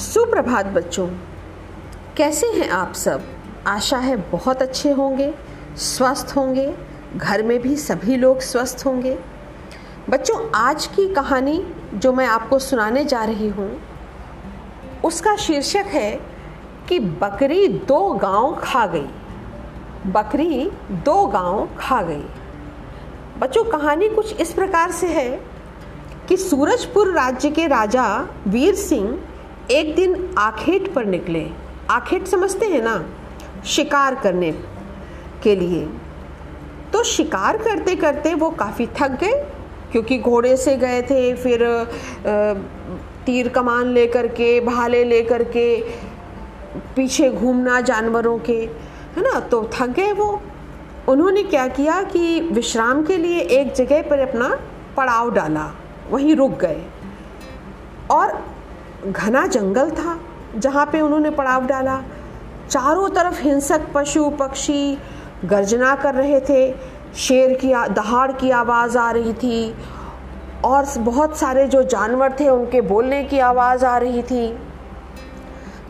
सुप्रभात बच्चों। कैसे हैं आप सब? आशा है बहुत अच्छे होंगे, स्वस्थ होंगे, घर में भी सभी लोग स्वस्थ होंगे। बच्चों, आज की कहानी जो मैं आपको सुनाने जा रही हूँ, उसका शीर्षक है कि बकरी दो गाँव खा गई। बकरी दो गाँव खा गई। बच्चों, कहानी कुछ इस प्रकार से है कि सूरजपुर राज्य के राजा वीर सिंह एक दिन आखेट पर निकले। आखेट समझते हैं ना? शिकार करने के लिए। तो शिकार करते करते वो काफ़ी थक गए, क्योंकि घोड़े से गए थे, फिर तीर कमान लेकर के, भाले लेकर के, पीछे घूमना जानवरों के, है ना? तो थक गए वो। उन्होंने क्या किया कि विश्राम के लिए एक जगह पर अपना पड़ाव डाला। वहीं रुक गए। और घना जंगल था, जहाँ पे उन्होंने पड़ाव डाला। चारों तरफ़ हिंसक पशु, पक्षी गर्जना कर रहे थे। शेर की दहाड़ की आवाज़ आ रही थी और बहुत सारे जो जानवर थे, उनके बोलने की आवाज़ आ रही थी।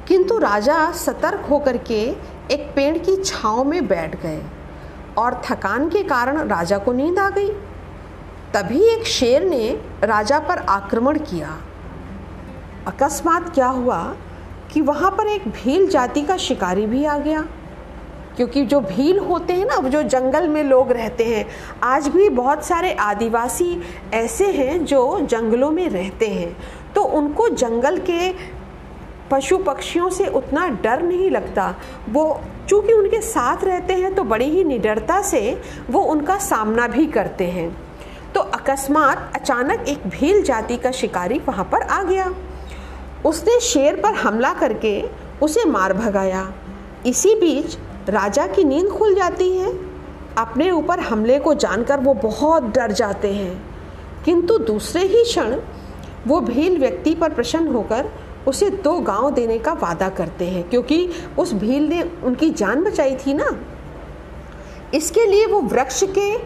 किंतु राजा सतर्क होकर के एक पेड़ की छाँव में बैठ गए और थकान के कारण राजा को नींद आ गई। तभी एक शेर ने राजा पर आक्रमण किया। अकस्मात क्या हुआ कि वहाँ पर एक भील जाति का शिकारी भी आ गया? क्योंकि जो भील होते हैं ना जो जंगल में लोग रहते हैं, आज भी बहुत सारे आदिवासी ऐसे हैं जो जंगलों में रहते हैं। तो उनको जंगल के पशु पक्षियों से उतना डर नहीं लगता। वो चूँकि उनके साथ रहते हैं तो बड़ी ही निडरता से वो उनका सामना भी करते हैं। तो अकस्मात अचानक एक भील जाति का शिकारी वहाँ पर आ गया। उसने शेर पर हमला करके उसे मार भगाया। इसी बीच राजा की नींद खुल जाती है। अपने ऊपर हमले को जानकर वो बहुत डर जाते हैं। किंतु दूसरे ही क्षण वो भील व्यक्ति पर प्रसन्न होकर उसे दो गाँव देने का वादा करते हैं क्योंकि उस भील ने उनकी जान बचाई थी ना। इसके लिए वो वृक्ष के आ,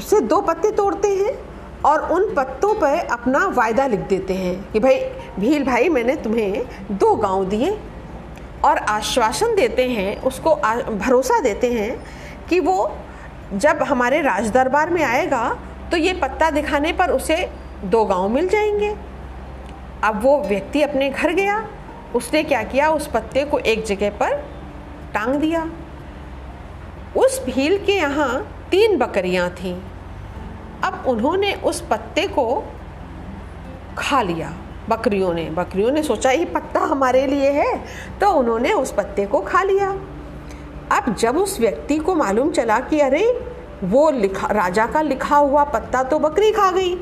से दो पत्ते तोड़ते हैं। और उन पत्तों पर अपना वायदा लिख देते हैं कि भाई, भील भाई, मैंने तुम्हें दो गाँव दिए और आश्वासन देते हैं, उसको भरोसा देते हैं कि वो जब हमारे राज दरबार में आएगा तो ये पत्ता दिखाने पर उसे दो गाँव मिल जाएँगे। अब वो व्यक्ति अपने घर गया, उसने क्या किया? उस पत्ते को एक जगह पर टांग दिया। उस भील के यहाँ तीन बकरियाँ थीं। अब उन्होंने उस पत्ते को खा लिया। बकरियों ने बकरियों ने सोचा, ये पत्ता हमारे लिए है। तो उन्होंने उस पत्ते को खा लिया। अब जब उस व्यक्ति को मालूम चला कि अरे, वो लिखा, राजा का लिखा हुआ पत्ता तो बकरी खा गई।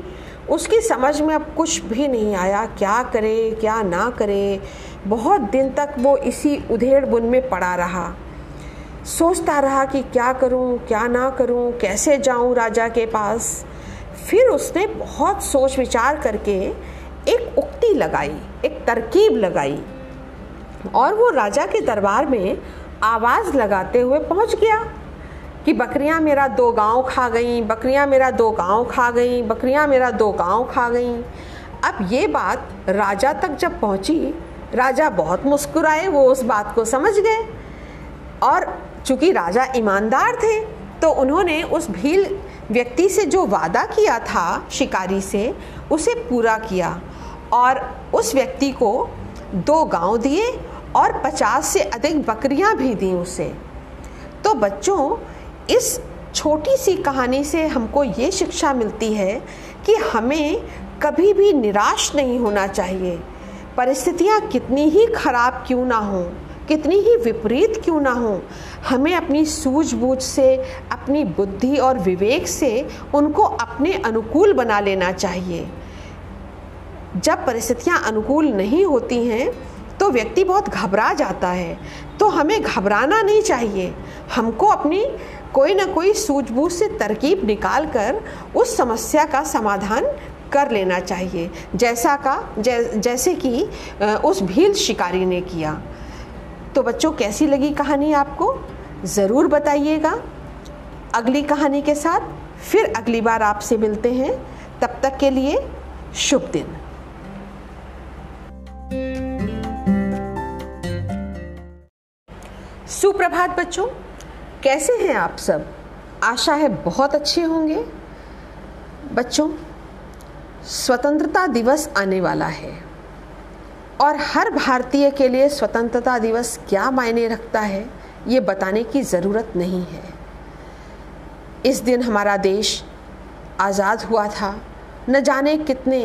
उसकी समझ में अब कुछ भी नहीं आया, क्या करे, क्या ना करे। बहुत दिन तक वो इसी उधेड़ बुन में पड़ा रहा। सोचता रहा कि क्या करूँ, क्या ना करूँ, कैसे जाऊँ राजा के पास। फिर उसने बहुत सोच विचार करके एक उक्ति लगाई, एक तरकीब लगाई। और वो राजा के दरबार में आवाज़ लगाते हुए पहुँच गया कि बकरियाँ मेरा दो गाँव खा गईं, बकरियाँ मेरा दो गाँव खा गईं, बकरियाँ मेरा दो गाँव खा गईं। अब ये बात राजा तक जब पहुँची, राजा बहुत मुस्कुराए, वो उस बात को समझ गए। और चूँकि राजा ईमानदार थे तो उन्होंने उस भील व्यक्ति से जो वादा किया था शिकारी से, उसे पूरा किया और उस व्यक्ति को दो गाँव दिए और पचास से अधिक बकरियाँ भी दी उसे। तो बच्चों, इस छोटी सी कहानी से हमको ये शिक्षा मिलती है कि हमें कभी भी निराश नहीं होना चाहिए। परिस्थितियाँ कितनी ही खराब क्यों ना हों। कितनी ही विपरीत क्यों ना हो? हमें अपनी सूझबूझ से अपनी बुद्धि और विवेक से उनको अपने अनुकूल बना लेना चाहिए। जब परिस्थितियाँ अनुकूल नहीं होती हैं तो व्यक्ति बहुत घबरा जाता है। तो हमें घबराना नहीं चाहिए। हमको अपनी कोई ना कोई सूझबूझ से तरकीब निकाल कर उस समस्या का समाधान कर लेना चाहिए। जैसा का जै, जैसे कि उस भील शिकारी ने किया। तो बच्चों, कैसी लगी कहानी आपको? ज़रूर बताइएगा। अगली कहानी के साथ फिर अगली बार आपसे मिलते हैं। तब तक के लिए शुभ दिन। सुप्रभात बच्चों, कैसे हैं आप सब? आशा है बहुत अच्छे होंगे। बच्चों, स्वतंत्रता दिवस आने वाला है। और हर भारतीय के लिए स्वतंत्रता दिवस क्या मायने रखता है, ये बताने की ज़रूरत नहीं है। इस दिन हमारा देश आज़ाद हुआ था। न जाने कितने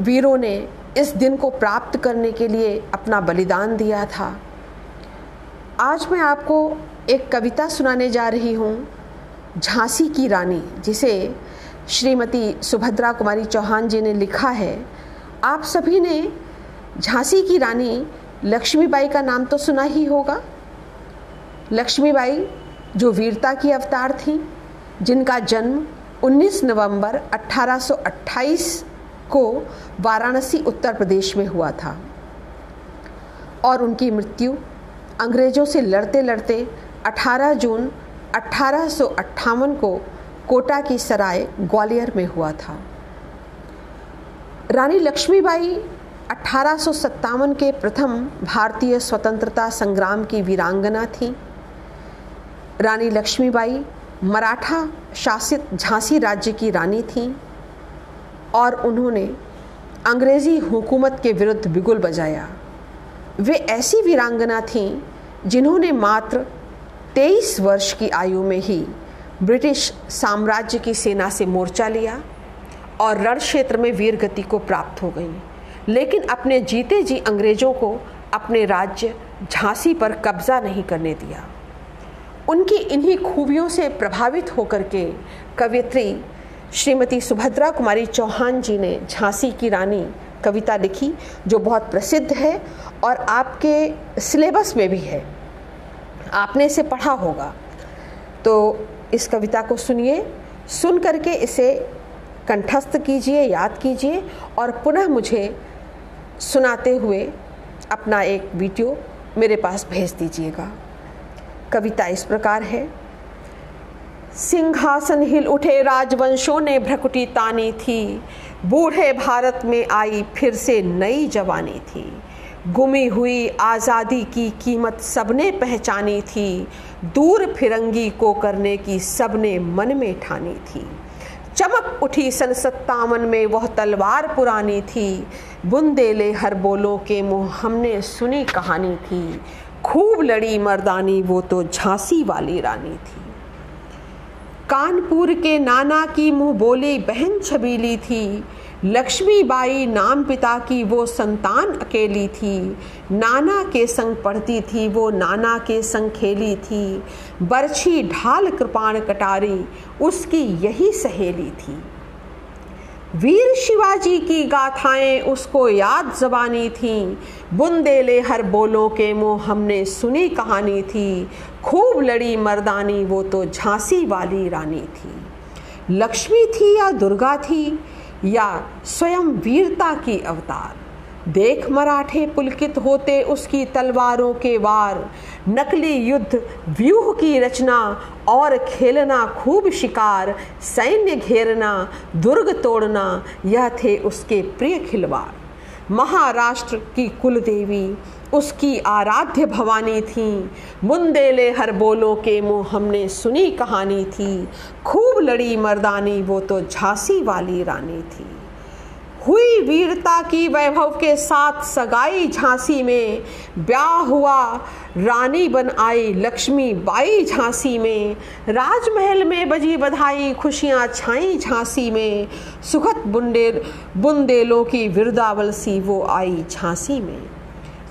वीरों ने इस दिन को प्राप्त करने के लिए अपना बलिदान दिया था। आज मैं आपको एक कविता सुनाने जा रही हूँ, झांसी की रानी, जिसे श्रीमती सुभद्रा कुमारी चौहान जी ने लिखा है। आप सभी ने झांसी की रानी लक्ष्मीबाई का नाम तो सुना ही होगा। लक्ष्मीबाई जो वीरता की अवतार थी, जिनका जन्म 19 नवंबर 1828 को वाराणसी, उत्तर प्रदेश में हुआ था। और उनकी मृत्यु अंग्रेज़ों से लड़ते लड़ते 18 जून अठारह को कोटा की सराय ग्वालियर में हुआ था। रानी लक्ष्मीबाई अठारह के प्रथम भारतीय स्वतंत्रता संग्राम की वीरांगना थी। रानी लक्ष्मीबाई मराठा शासित झांसी राज्य की रानी थी और उन्होंने अंग्रेज़ी हुकूमत के विरुद्ध बिगुल बजाया। वे ऐसी वीरांगना थीं जिन्होंने मात्र 23 वर्ष की आयु में ही ब्रिटिश साम्राज्य की सेना से मोर्चा लिया और रण क्षेत्र में वीर गति को प्राप्त हो गई। लेकिन अपने जीते जी अंग्रेज़ों को अपने राज्य झांसी पर कब्जा नहीं करने दिया। उनकी इन्हीं खूबियों से प्रभावित होकर के कवित्री श्रीमती सुभद्रा कुमारी चौहान जी ने झांसी की रानी कविता लिखी, जो बहुत प्रसिद्ध है और आपके सिलेबस में भी है। आपने इसे पढ़ा होगा। तो इस कविता को सुनिए। सुन करके इसे कंठस्थ कीजिए, याद कीजिए और पुनः मुझे सुनाते हुए अपना एक वीडियो मेरे पास भेज दीजिएगा। कविता इस प्रकार है। सिंहासन हिल उठे राजवंशों ने भ्रकुटी तानी थी। बूढ़े भारत में आई फिर से नई जवानी थी। गुमी हुई आज़ादी की कीमत सबने पहचानी थी। दूर फिरंगी को करने की सबने मन में ठानी थी। चमक उठी सन सत्तावन में, वह तलवार पुरानी थी। बुंदेले हर बोलों के मुँह हमने सुनी कहानी थी। खूब लड़ी मर्दानी, वो तो झांसी वाली रानी थी। कानपुर के नाना की मुँह बोली बहन छबीली थी। लक्ष्मीबाई नाम पिता की वो संतान अकेली थी। नाना के संग पढ़ती थी, वो नाना के संग खेली थी। बरछी ढाल कृपाण कटारी उसकी यही सहेली थी। वीर शिवाजी की गाथाएँ उसको याद जबानी थी। बुंदेले हर बोलों के मुँह हमने सुनी कहानी थी। खूब लड़ी मर्दानी वो तो झांसी वाली रानी थी। लक्ष्मी थी या दुर्गा थी? या स्वयं वीरता की अवतार। देख मराठे पुलकित होते उसकी तलवारों के वार। नकली युद्ध, व्यूह की रचना और खेलना खूब शिकार। सैन्य घेरना, दुर्ग तोड़ना, यह थे उसके प्रिय खिलवाड़। महाराष्ट्र की कुल देवी उसकी आराध्य भवानी थी। बुंदेले हर बोलो के मुँह हमने सुनी कहानी थी। खूब लड़ी मर्दानी, वो तो झांसी वाली रानी थी। हुई वीरता की वैभव के साथ सगाई झांसी में, ब्याह हुआ रानी बन आई लक्ष्मी बाई झांसी में। राजमहल में बजी बधाई, खुशियाँ छाई झांसी में। सुखद बुंदेल बुंदेलों की विरदावल सी वो आई झांसी में।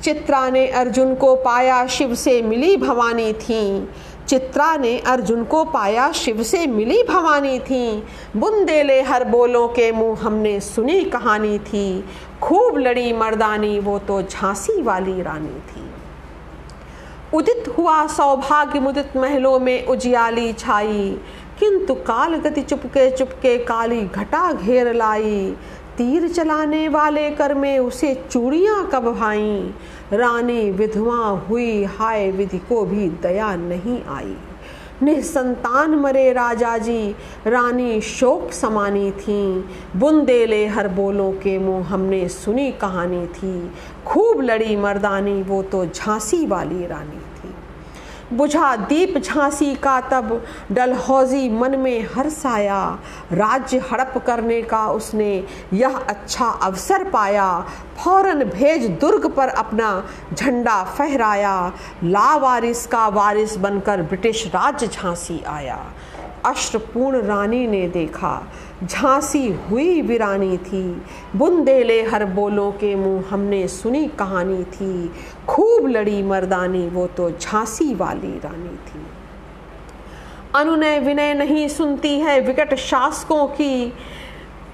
चित्रा ने अर्जुन को पाया शिव से मिली भवानी थी। चित्रा ने अर्जुन को पाया शिव से मिली भवानी थी। बुंदेले हर बोलों के मुँह हमने सुनी कहानी थी। खूब लड़ी मर्दानी, वो तो झांसी वाली रानी थी। उदित हुआ सौभाग्य मुदित महलों में उजियाली छाई। किंतु काल गति चुपके चुपके काली घटा घेर लाई। तीर चलाने वाले कर में उसे चूड़ियाँ कब भाई? रानी विधवा हुई, हाय विधि को भी दया नहीं आई। निसंतान मरे राजा जी, रानी शोक समानी थी। बुंदेले हर बोलों के मुँह हमने सुनी कहानी थी। खूब लड़ी मर्दानी, वो तो झांसी वाली रानी। बुझा दीप झांसी का तब डलहौजी मन में हर्षाया राज्य हड़प करने का उसने यह अच्छा अवसर पाया। फ़ौरन भेज दुर्ग पर अपना झंडा फहराया। लावारिस का वारिस बनकर ब्रिटिश राज्य झांसी आया। अश्रपूर्ण रानी ने देखा। झांसी हुई वीरानी थी। बुंदेले हर बोलों के मुँह हमने सुनी कहानी थी। खूब लड़ी मर्दानी, वो तो झांसी वाली रानी थी। अनुनय विनय नहीं सुनती है विकट शासकों की।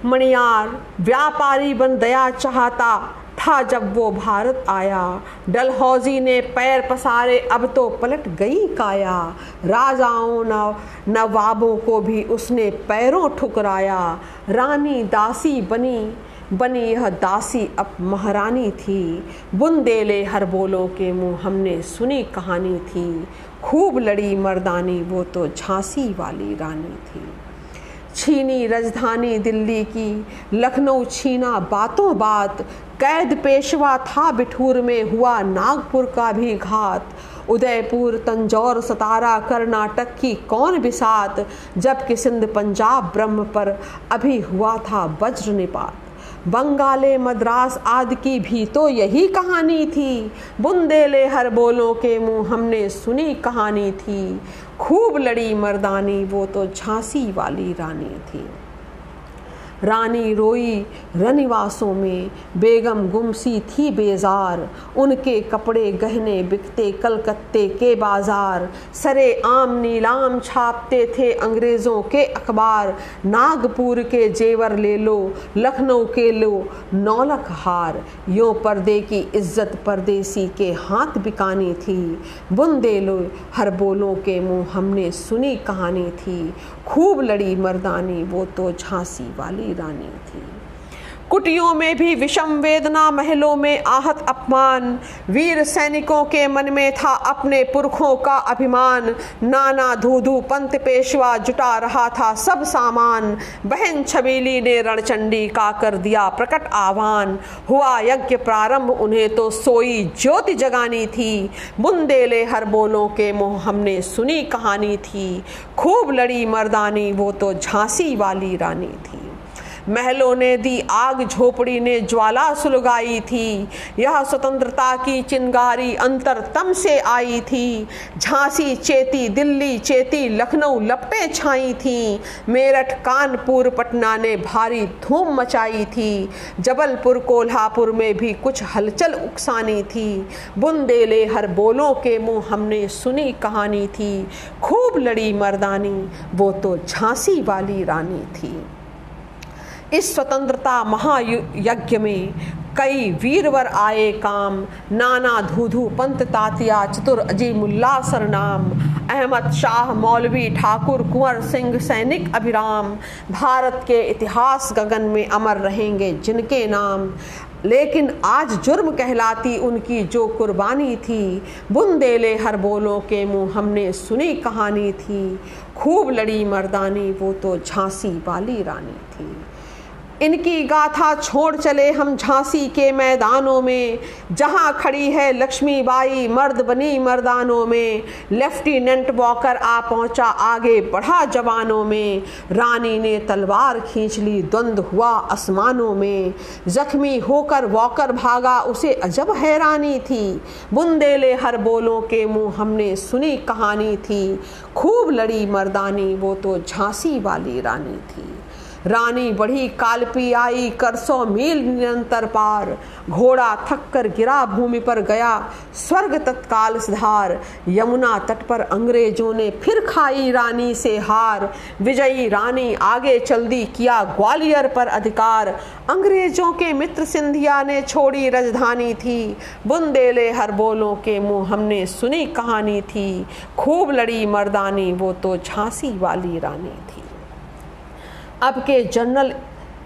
मणियार व्यापारी बन दया चाहता था जब वो भारत आया। डलहौजी ने पैर पसारे, अब तो पलट गई काया। राजाओं न, नवाबों को भी उसने पैरों ठुकराया। रानी दासी बनी बनी यह दासी अब महारानी थी। बुंदेले हर बोलों के मुँह हमने सुनी कहानी थी। खूब लड़ी मर्दानी, वो तो झांसी वाली रानी थी। छीनी राजधानी दिल्ली की, लखनऊ छीना बातों बात। कैद पेशवा था बिठूर में, हुआ नागपुर का भी घात। उदयपुर, तंजौर, सतारा, कर्नाटक की कौन बिसात? जबकि सिंध पंजाब ब्रह्म पर अभी हुआ था वज्र निपात बंगाले मद्रास आदि की भी तो यही कहानी थी। बुंदेले हर बोलों के मुँह हमने सुनी कहानी थी। खूब लड़ी मर्दानी, वो तो झांसी वाली रानी थी। रानी रोई रनिवासों में, बेगम गुमसी थी बेजार। उनके कपड़े गहने बिकते कलकत्ते के बाज़ार। सरे आम नीलाम छापते थे अंग्रेज़ों के अखबार। नागपुर के जेवर ले लो, लखनऊ के लो, नौलख हार। यो पर्दे की इज़्ज़त परदेसी के हाथ बिकानी थी। बुंदे लो हर बोलों के मुँह हमने सुनी कहानी थी। खूब लड़ी मर्दानी वो तो झांसी वाली रानी थी। कुटियों में भी विषम वेदना, महलों में आहत अपमान। वीर सैनिकों के मन में था अपने पुरखों का अभिमान। नाना धूधू पंत पेशवा जुटा रहा था सब सामान। बहन छबीली ने रणचंडी का कर दिया प्रकट आह्वान। हुआ यज्ञ प्रारंभ, उन्हें तो सोई ज्योति जगानी थी। बुंदेले हर बोलों के मुँह हमने सुनी कहानी थी। खूब लड़ी मर्दानी, वो तो झांसी वाली रानी थी। महलों ने दी आग, झोपड़ी ने ज्वाला सुलगाई थी। यह स्वतंत्रता की चिंगारी अंतर तम से आई थी। झांसी चेती, दिल्ली चेती, लखनऊ लपटे छाई थी। मेरठ, कानपुर, पटना ने भारी धूम मचाई थी। जबलपुर, कोल्हापुर में भी कुछ हलचल उकसानी थी। बुंदेले हर बोलों के मुँह हमने सुनी कहानी थी। खूब लड़ी मर्दानी, वो तो झांसी वाली रानी थी। इस स्वतंत्रता महायज्ञ में कई वीरवर आए काम। नाना धूधू, पंत, तातिया, चतुर अजी मुल्ला सरनाम अहमद शाह, मौलवी, ठाकुर, कुंवर सिंह, सैनिक अभिराम। भारत के इतिहास गगन में अमर रहेंगे जिनके नाम। लेकिन आज जुर्म कहलाती उनकी जो कुर्बानी थी। बुंदेले हर बोलों के मुँह हमने सुनी कहानी थी। खूब लड़ी मर्दानी, वो तो झांसी वाली रानी। इनकी गाथा छोड़ चले हम झांसी के मैदानों में। जहाँ खड़ी है लक्ष्मीबाई, मर्द बनी मर्दानों में। लेफ्टिनेंट वॉकर आ पहुँचा आगे बढ़ा जवानों में। रानी ने तलवार खींच ली, द्वंद हुआ आसमानों में। जख्मी होकर वॉकर भागा, उसे अजब हैरानी थी। बुंदेले हर बोलों के मुँह हमने सुनी कहानी थी। खूब लड़ी मर्दानी, वो तो झांसी वाली रानी थी। रानी बढ़ी, कालपी आई, कर सौ मील निरंतर पार। घोड़ा थक कर गिरा भूमि पर गया, स्वर्ग तत्काल सुधार। यमुना तट पर अंग्रेज़ों ने फिर खाई रानी से हार। विजयी रानी आगे चल दी किया ग्वालियर पर अधिकार। अंग्रेज़ों के मित्र सिंधिया ने छोड़ी राजधानी थी। बुंदेले हर बोलों के मुँह हमने सुनी कहानी थी। खूब लड़ी मर्दानी, वो तो झांसी वाली रानी थी। अब के जनरल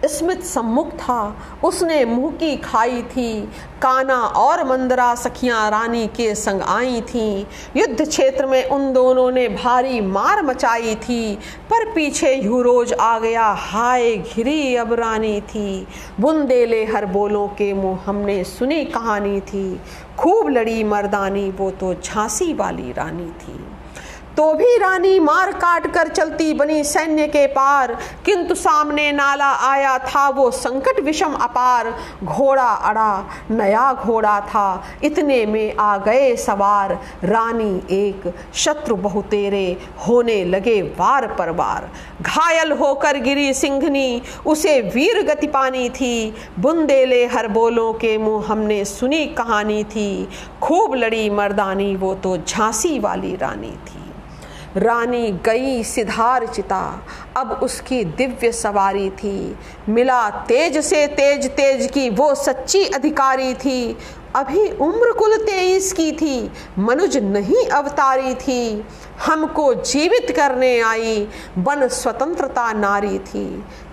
स्मित सम्मुख था। उसने मुँह की खाई थी। काना और मंदरा सखियाँ रानी के संग आई थी। युद्ध क्षेत्र में उन दोनों ने भारी मार मचाई थी। पर पीछे यूरोज आ गया। हाय, घिरी अब रानी थी। बुंदेले हर बोलों के मुँह हमने सुनी कहानी थी। खूब लड़ी मर्दानी, वो तो झांसी वाली रानी थी। तो भी रानी मार काट कर चलती बनी सैन्य के पार। किंतु सामने नाला आया था वो संकट विषम अपार। घोड़ा अड़ा, नया घोड़ा था। इतने में आ गए सवार। रानी एक, शत्रु बहुतेरे होने लगे वार पर वार। घायल होकर गिरी सिंघनी, उसे वीर गति पानी थी। बुंदेले हर बोलों के मुँह हमने सुनी कहानी थी। खूब लड़ी मर्दानी, वो तो झांसी वाली रानी थी। रानी गई सिधार चिता। अब उसकी दिव्य सवारी थी। मिला तेज से तेज तेज की वो सच्ची अधिकारी थी। अभी उम्र कुल तेईस की थी, मनुज नहीं अवतारी थी, हमको जीवित करने आई बन स्वतंत्रता नारी थी।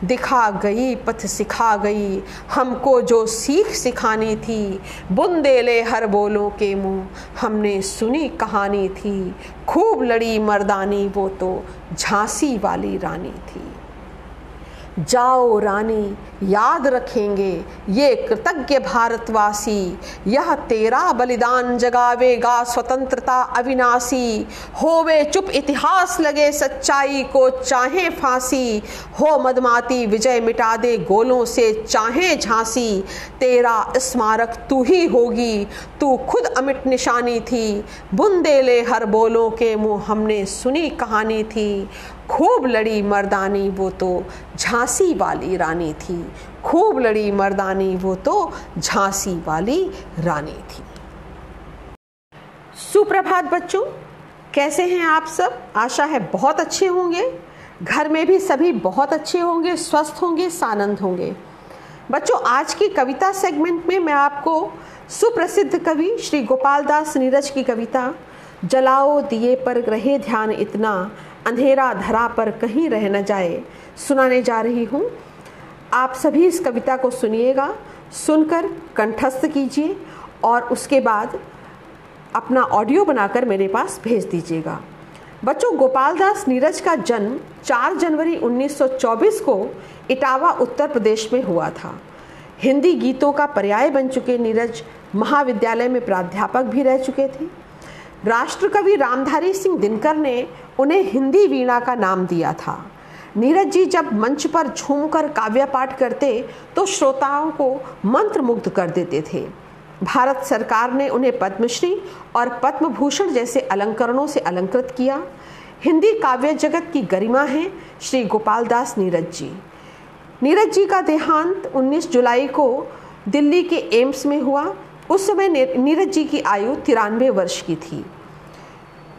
दिखा गई, पथ सिखा गई, हमको जो सीख सिखानी थी बुंदेले हर बोलों के मुँह, हमने सुनी कहानी थी, खूब लड़ी मर्दानी, वो तो झांसी वाली रानी थी। जाओ रानी, याद रखेंगे ये कृतज्ञ भारतवासी। यह तेरा बलिदान जगावेगा स्वतंत्रता अविनाशी। होवे चुप इतिहास लगे सच्चाई को चाहे फांसी। हो मदमाती, विजय मिटा दे गोलों से चाहे झांसी। तेरा स्मारक तू ही होगी, तू खुद अमिट निशानी थी। बुंदेले हर बोलों के मुँह हमने सुनी कहानी थी। खूब लड़ी मर्दानी, वो तो झांसी वाली रानी थी। खूब लड़ी मर्दानी, वो तो झांसी वाली रानी थी। सुप्रभात बच्चों, कैसे हैं आप सब? आशा है बहुत अच्छे होंगे। घर में भी सभी बहुत अच्छे होंगे, स्वस्थ होंगे, सानंद होंगे। बच्चों, आज की कविता सेगमेंट में मैं आपको सुप्रसिद्ध कवि श्री गोपाल दास नीरज की कविता, जलाओ दिए पर रहे ध्यान इतना अंधेरा धरा पर कहीं रह न जाए। सुनाने जा रही हूँ। आप सभी इस कविता को सुनिएगा। सुनकर कंठस्थ कीजिए और उसके बाद अपना ऑडियो बनाकर मेरे पास भेज दीजिएगा। बच्चों गोपाल दास नीरज का जन्म 4 जनवरी 1924 को इटावा, उत्तर प्रदेश में हुआ था। हिंदी गीतों का पर्याय बन चुके नीरज महाविद्यालय में प्राध्यापक भी रह चुके थे। राष्ट्रकवि रामधारी सिंह दिनकर ने उन्हें हिंदी वीणा का नाम दिया था। नीरज जी जब मंच पर झूमकर काव्य पाठ करते तो श्रोताओं को मंत्र मुग्ध कर देते थे। भारत सरकार ने उन्हें पद्मश्री और पद्म भूषण जैसे अलंकरणों से अलंकृत किया। हिंदी काव्य जगत की गरिमा है, श्री गोपाल दास नीरज जी। नीरज जी का देहांत 19 जुलाई को दिल्ली के एम्स में हुआ। उस समय नीरज जी की आयु तिरानवे वर्ष की थी।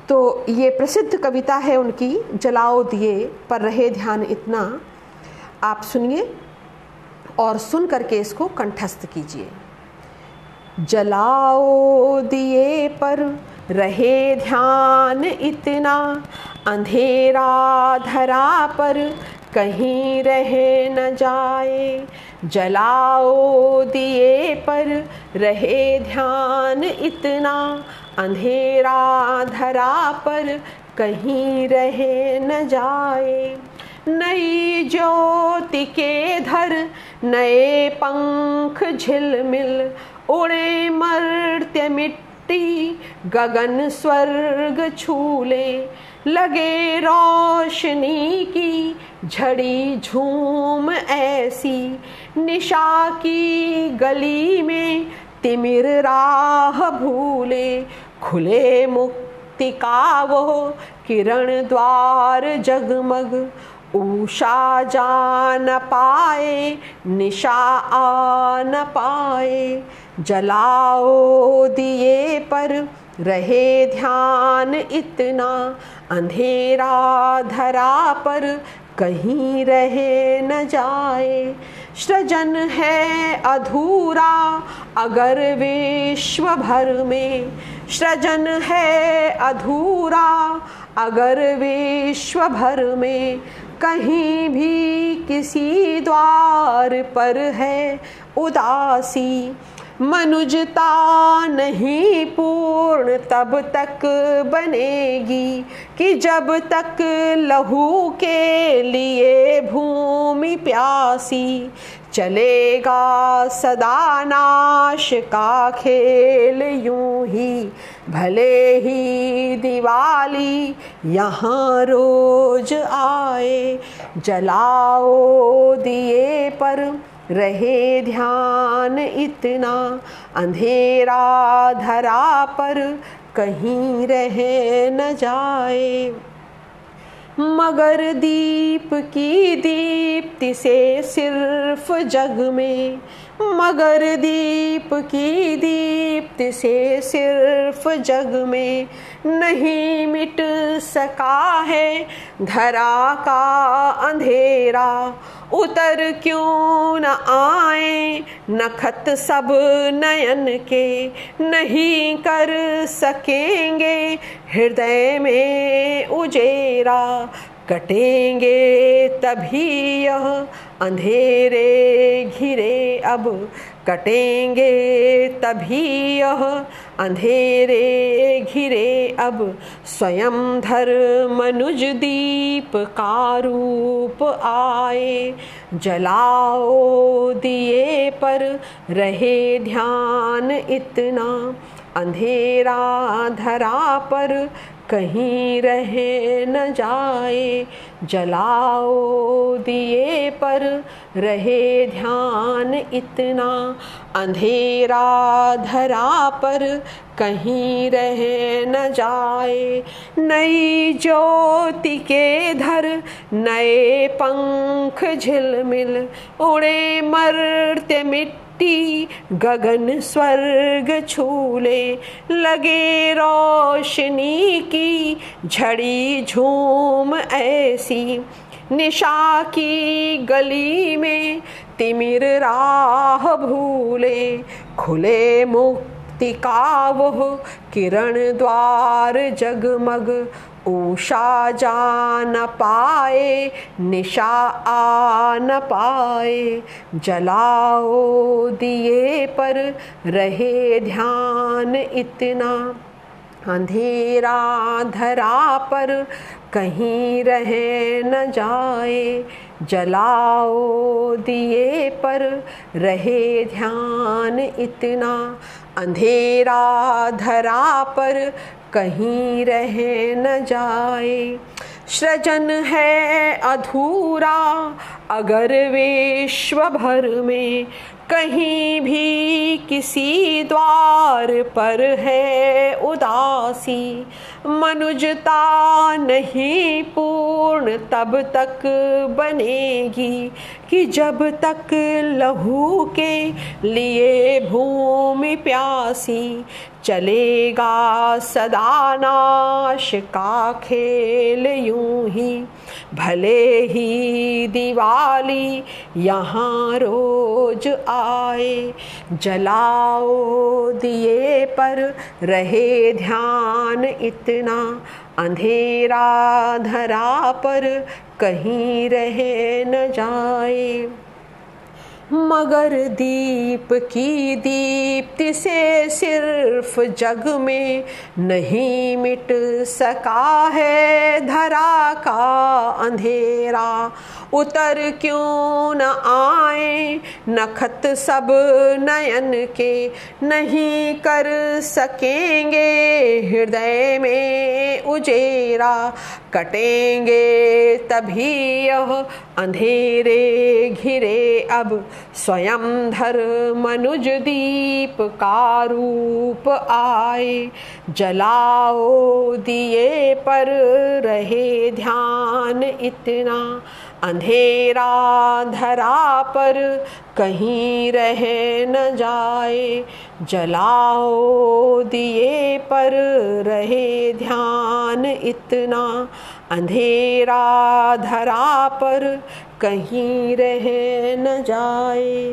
तो ये प्रसिद्ध कविता है उनकी, जलाओ दिए, पर रहे ध्यान इतना। आप सुनिए और सुन करके इसको कंठस्थ कीजिए। जलाओ दिए, पर रहे ध्यान इतना। अंधेरा धरा पर कहीं रहे न जाए, जलाओ दिए पर रहे ध्यान इतना, अंधेरा धरा पर कहीं रहे न जाए। नई ज्योति के धर, नए पंख झिलमिल, उड़े मर्त्य मिट्टी, गगन स्वर्ग छूले, लगे रोशनी की झड़ी झूम ऐसी निशा की गली में तिमिर राह भूले, खुले मुक्ति का वो किरण द्वार जगमग। उषा जा न पाए, निशा आ न पाए। जलाओ दिए पर रहे ध्यान इतना, अंधेरा धरा पर कहीं रहे न जाए। सृजन है अधूरा, अगर विश्व भर में। सृजन है अधूरा, अगर विश्व भर में। कहीं भी किसी द्वार पर है उदासी। मनुजता नहीं पूर्ण तब तक बनेगी कि जब तक लहू के लिए भूमि प्यासी चलेगा सदा नाश का खेल यूँ ही। भले ही दिवाली यहाँ रोज आए, जलाओ दिए पर रहे ध्यान इतना, अंधेरा धरा पर कहीं रह न जाए। मगर दीप की दीप्ति से सिर्फ़ जग में मगर दीप की दीप्ति से सिर्फ़ जग में नहीं मिट सका है। धरा का अंधेरा, उतर क्यों न आए? नखत सब नयन के नहीं कर सकेंगे। हृदय में उजेरा कटेंगे तभी यह अंधेरे घिरे अब। कटेंगे तभी यह अंधेरे घिरे अब। स्वयं धर मनुज दीप का रूप आए, जलाओ दिए पर रहे ध्यान इतना। अंधेरा धरा पर कहीं रहे न जाए, जलाओ दिए पर रहे ध्यान इतना। अंधेरा धरा पर कहीं रहे न जाए, नई ज्योति के धर नए पंख झिलमिल, उड़े मरते मिट मिट्टी गगन स्वर्ग छूले, लगे रोशनी की झड़ी झूम ऐसी। निशा की गली में तिमिर राह भूले, खुले मुक्ति का वो किरण द्वार जगमग उषा जा न पाए, निशा आ न पाए, जलाओ दिए पर रहे ध्यान इतना। अंधेरा धरा पर कहीं रह न जाए, जलाओ दिए पर रहे ध्यान इतना। अंधेरा धरा पर कहीं रह न जाए। सृजन है अधूरा, अगर विश्व भर में कहीं भी किसी द्वार पर है उदासी, मनुजता नहीं पूर्ण तब तक बनेगी। कि जब तक लहू के लिए भूमि प्यासी चलेगा सदा नाश का खेल यूँ ही। भले ही दिवाली यहाँ रोज आए, जलाओ दिए पर रहे ध्यान इतना। अंधेरा धरा पर कहीं रह न जाए। मगर दीप की दीप्ति से सिर्फ़ जग में नहीं मिट सका है धरा का अंधेरा। उतर क्यों न आए नखत सब नयन के? नहीं कर सकेंगे हृदय में उजेरा। कटेंगे तभी यह अंधेरे घिरे अब। स्वयं धर्म मनुज दीप का रूप आए जलाओ दिए पर रहे ध्यान इतना। अंधेरा धरा पर कहीं रह न जाए, जलाओ दिए पर रहे ध्यान इतना। अंधेरा धरा पर कहीं रह न जाए।